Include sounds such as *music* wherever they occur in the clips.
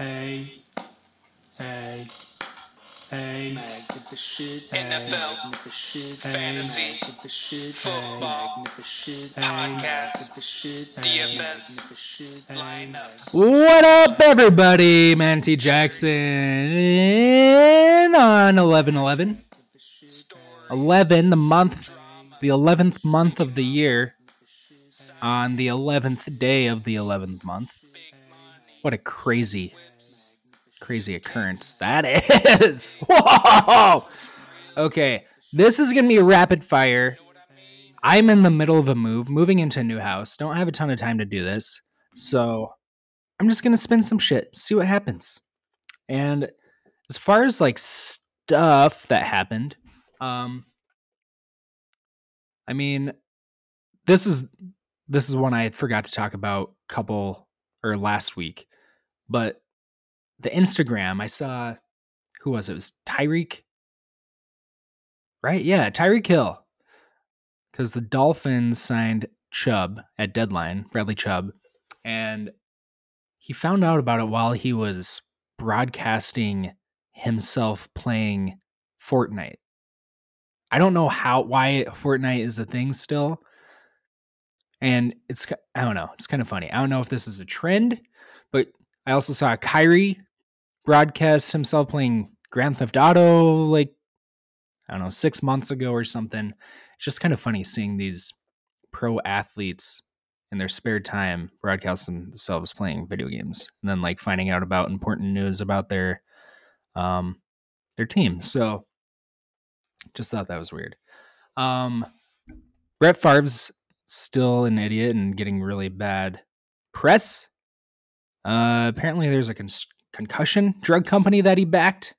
A A A magnificent NFL, magnificent fantasy, magnificent football, magnificent podcast, DFS, lineups. What up, everybody? Manti Jackson on 11 11. 11, the month, the 11th month of the year, on the 11th day of the 11th month. What a crazy, crazy occurrence that *laughs* is. Whoa! Okay, this is to be a rapid fire. I'm in the middle of a move, moving into a new house. Don't have a ton of time to do this. So I'm just gonna spin some shit, see what happens. And as far as like stuff that happened, um I mean this is this is one I forgot to talk about couple or last week. But the Instagram, I saw who was it? It was Tyreek. Right? Yeah, Tyreek Hill. Because the Dolphins signed Chubb at deadline, Bradley Chubb, and he found out about it while he was broadcasting himself playing Fortnite. I don't know how why Fortnite is a thing still. And it's I don't know, it's kind of funny. I don't know if this is a trend, but I also saw Kyrie broadcast himself playing Grand Theft Auto like I don't know, 6 months ago or something. It's just kind of funny seeing these pro athletes in their spare time broadcast themselves playing video games and then like finding out about important news about their um their team. So just thought that was weird. Um Brett Favre's still an idiot and getting really bad press. Uh apparently there's a con- concussion drug company that he backed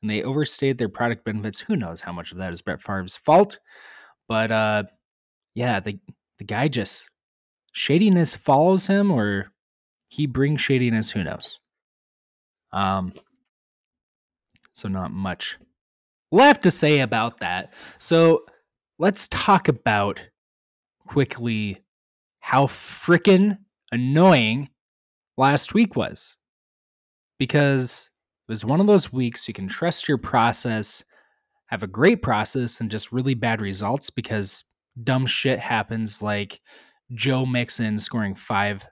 and they overstayed their product benefits. Who knows how much of that is Brett Favre's fault? But uh yeah, the the guy just shadiness follows him or he brings shadiness who knows um so not much left to say about that so let's talk about quickly how frickin' annoying last week was because it was one of those weeks you can trust your process have a great process and just really bad results because dumb shit happens like Joe Mixon scoring five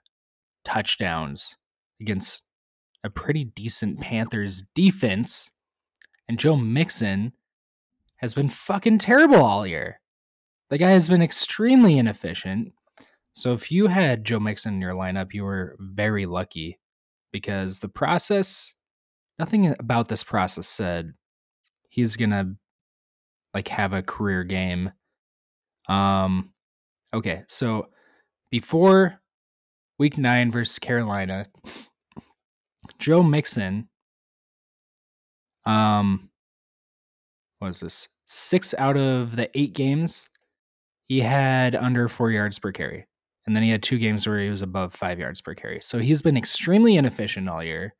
touchdowns against a pretty decent Panthers defense. And Joe Mixon has been fucking terrible all year. The guy has been extremely inefficient. So if you had Joe Mixon in your lineup, you were very lucky because the process, nothing about this process said he's going to like have a career game. Um okay, so before week nine versus Carolina, *laughs* Joe Mixon, um, what was this? Six out of the eight games, he had under four yards per carry. And then he had two games where he was above five yards per carry. So he's been extremely inefficient all year.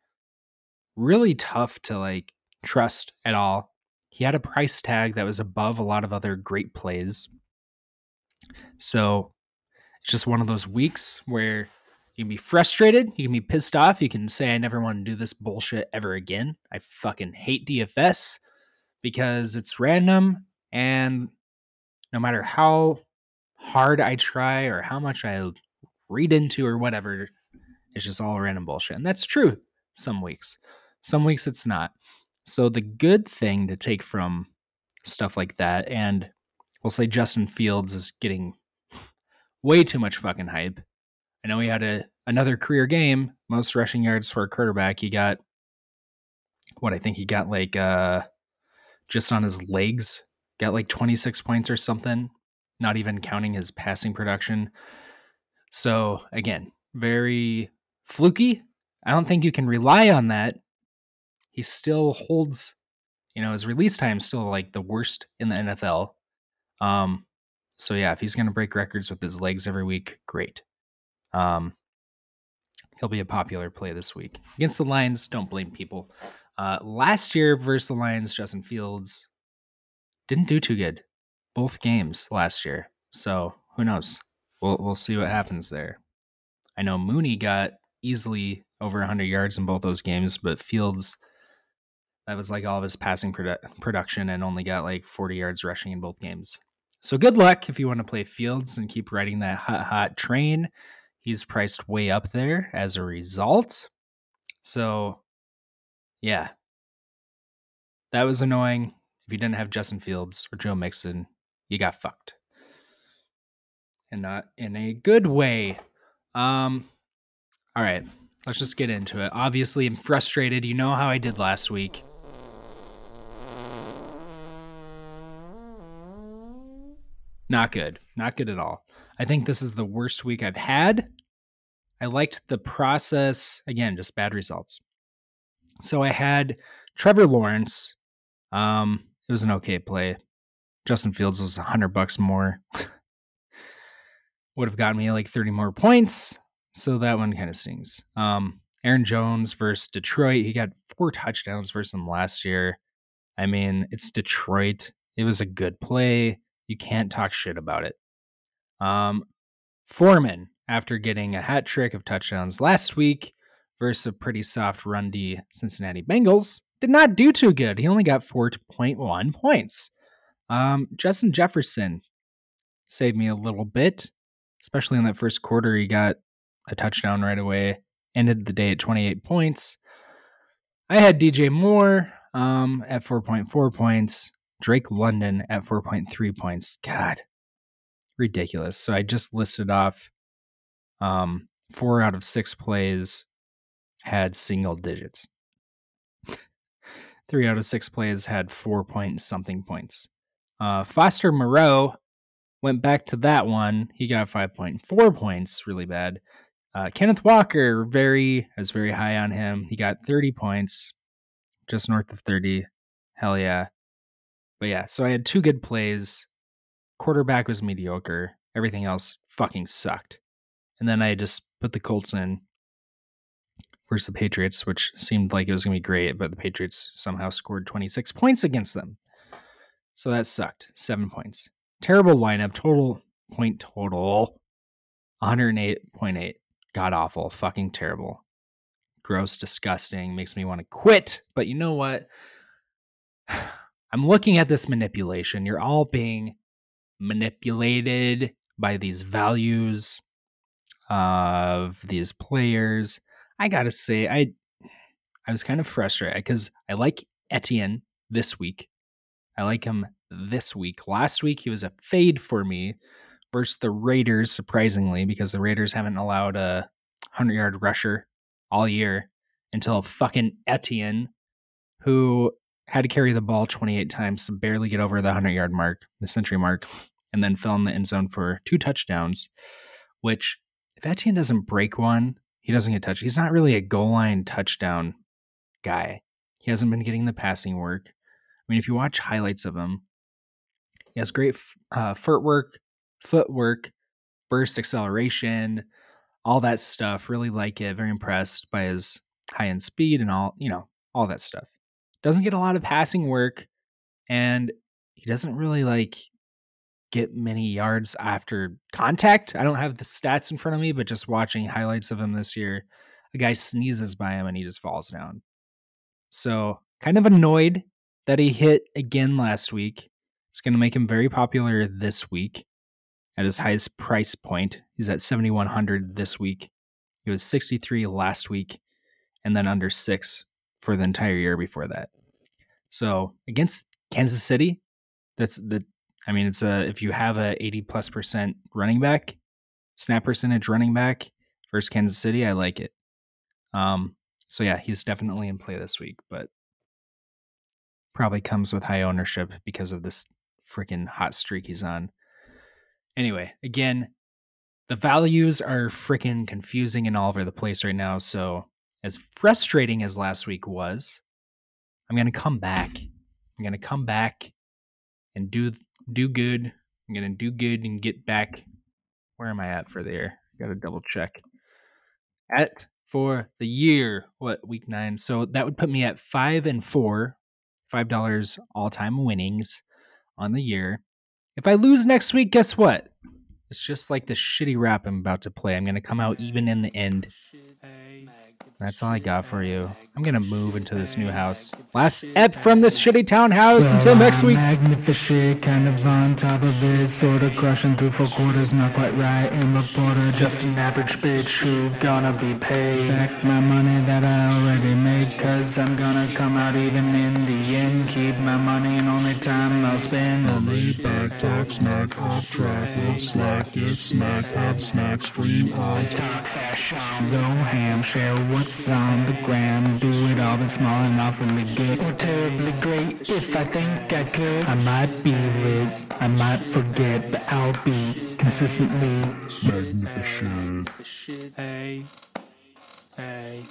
Really tough to like trust at all. He had a price tag that was above a lot of other great plays. So it's just one of those weeks where you can be frustrated, you can be pissed off, you can say, I never want to do this bullshit ever again. I fucking hate DFS because it's random and no matter how hard I try or how much I read into or whatever, it's just all random bullshit. And that's true some weeks. Some weeks it's not. So the good thing to take from stuff like that, and we'll say Justin Fields is getting way too much fucking hype. I know he had a another career game, most rushing yards for a quarterback. He got what I think he got like uh just on his legs, got like 26 points or something, not even counting his passing production. So again, very fluky. I don't think you can rely on that. He still holds, you know, his release time is still like the worst in the NFL. Um, so yeah, if he's gonna break records with his legs every week, great. Um, he'll be a popular play this week against the Lions. Don't blame people. Uh, last year versus the Lions, Justin Fields didn't do too good both games last year. So who knows? We'll we'll see what happens there. I know Mooney got easily over 100 yards in both those games, but Fields, that was like all of his passing produ- production and only got like 40 yards rushing in both games. So good luck if you want to play Fields and keep riding that hot, hot train. He's priced way up there as a result. So, yeah. That was annoying. If you didn't have Justin Fields or Joe Mixon, you got fucked. And not in a good way. Um all right, let's just get into it. Obviously, I'm frustrated. You know how I did last week. Not good. Not good at all. I think this is the worst week I've had. I liked the process. Again, just bad results. So I had Trevor Lawrence. Um, it was an okay play. Justin Fields was a hundred bucks more. *laughs* Would have gotten me like 30 more points. So that one kind of stings. Um, Aaron Jones versus Detroit. He got four touchdowns versus them last year. I mean, it's Detroit. It was a good play. You can't talk shit about it. Um, Foreman, after getting a hat trick of touchdowns last week versus a pretty soft run D Cincinnati Bengals, did not do too good. He only got 4.1 points. Um, Justin Jefferson saved me a little bit, especially in that first quarter. He got a touchdown right away, ended the day at 28 points. I had DJ Moore um, at 4.4 points, Drake London at 4.3 points. God, ridiculous. So I just listed off um, four out of six plays had single digits. *laughs* Three out of six plays had four point something points. Uh, Foster Moreau went back to that one. He got 5.4 points, really bad. Uh, Kenneth Walker, very, I was very high on him. He got 30 points, just north of 30. Hell yeah. But yeah, so I had two good plays. Quarterback was mediocre. Everything else fucking sucked. And then I just put the Colts in versus the Patriots, which seemed like it was going to be great, but the Patriots somehow scored 26 points against them. So that sucked. Seven points. Terrible lineup. Total point total 108.8. God awful. Fucking terrible. Gross, disgusting. Makes me want to quit. But you know what? *sighs* I'm looking at this manipulation. You're all being manipulated by these values of these players. I gotta say, I I was kind of frustrated because I like Etienne this week. I like him this week. Last week he was a fade for me versus the Raiders, surprisingly, because the Raiders haven't allowed a hundred yard rusher all year until fucking Etienne, who had to carry the ball 28 times to barely get over the 100 yard mark, the century mark, and then fell in the end zone for two touchdowns. Which, if Etienne doesn't break one, he doesn't get touched. He's not really a goal line touchdown guy. He hasn't been getting the passing work. I mean, if you watch highlights of him, he has great uh, footwork, footwork, burst acceleration, all that stuff. Really like it. Very impressed by his high end speed and all, you know, all that stuff. Doesn't get a lot of passing work and he doesn't really like get many yards after contact. I don't have the stats in front of me, but just watching highlights of him this year, a guy sneezes by him and he just falls down. So, kind of annoyed that he hit again last week. It's going to make him very popular this week at his highest price point. He's at 7100 this week. He was 63 last week and then under 6 for the entire year before that. So, against Kansas City, that's the I mean, it's a if you have a 80 plus percent running back, snap percentage running back versus Kansas City, I like it. Um, so yeah, he's definitely in play this week, but probably comes with high ownership because of this freaking hot streak he's on. Anyway, again, the values are freaking confusing and all over the place right now. So, as frustrating as last week was, I'm going to come back. I'm going to come back and do do good. I'm going to do good and get back. Where am I at for there? Got to double check. At for the year, what week nine? So that would put me at five and four, five dollars all time winnings on the year. If I lose next week, guess what? It's just like the shitty rap I'm about to play. I'm going to come out even in the end. That's all I got for you. I'm gonna move into this new house. Last ep from this shitty townhouse. Until next week. Magnificent, kind of on top of it, sort of crushing through four quarters, not quite right. In the border, just an average bitch who gonna be paid. Back my money that I already made, cause I'm gonna come out even in the end. Keep my money and only time I'll spend. On the back, talk smack, off track, we'll slack, get smack, have snack, stream on. Talk fashion, go ham, share what's on the gram. Do it all but small and awfully good. Or terribly great if I think I could. I might be lit, I might forget, but I'll be consistently Magnificent. Hey, hey.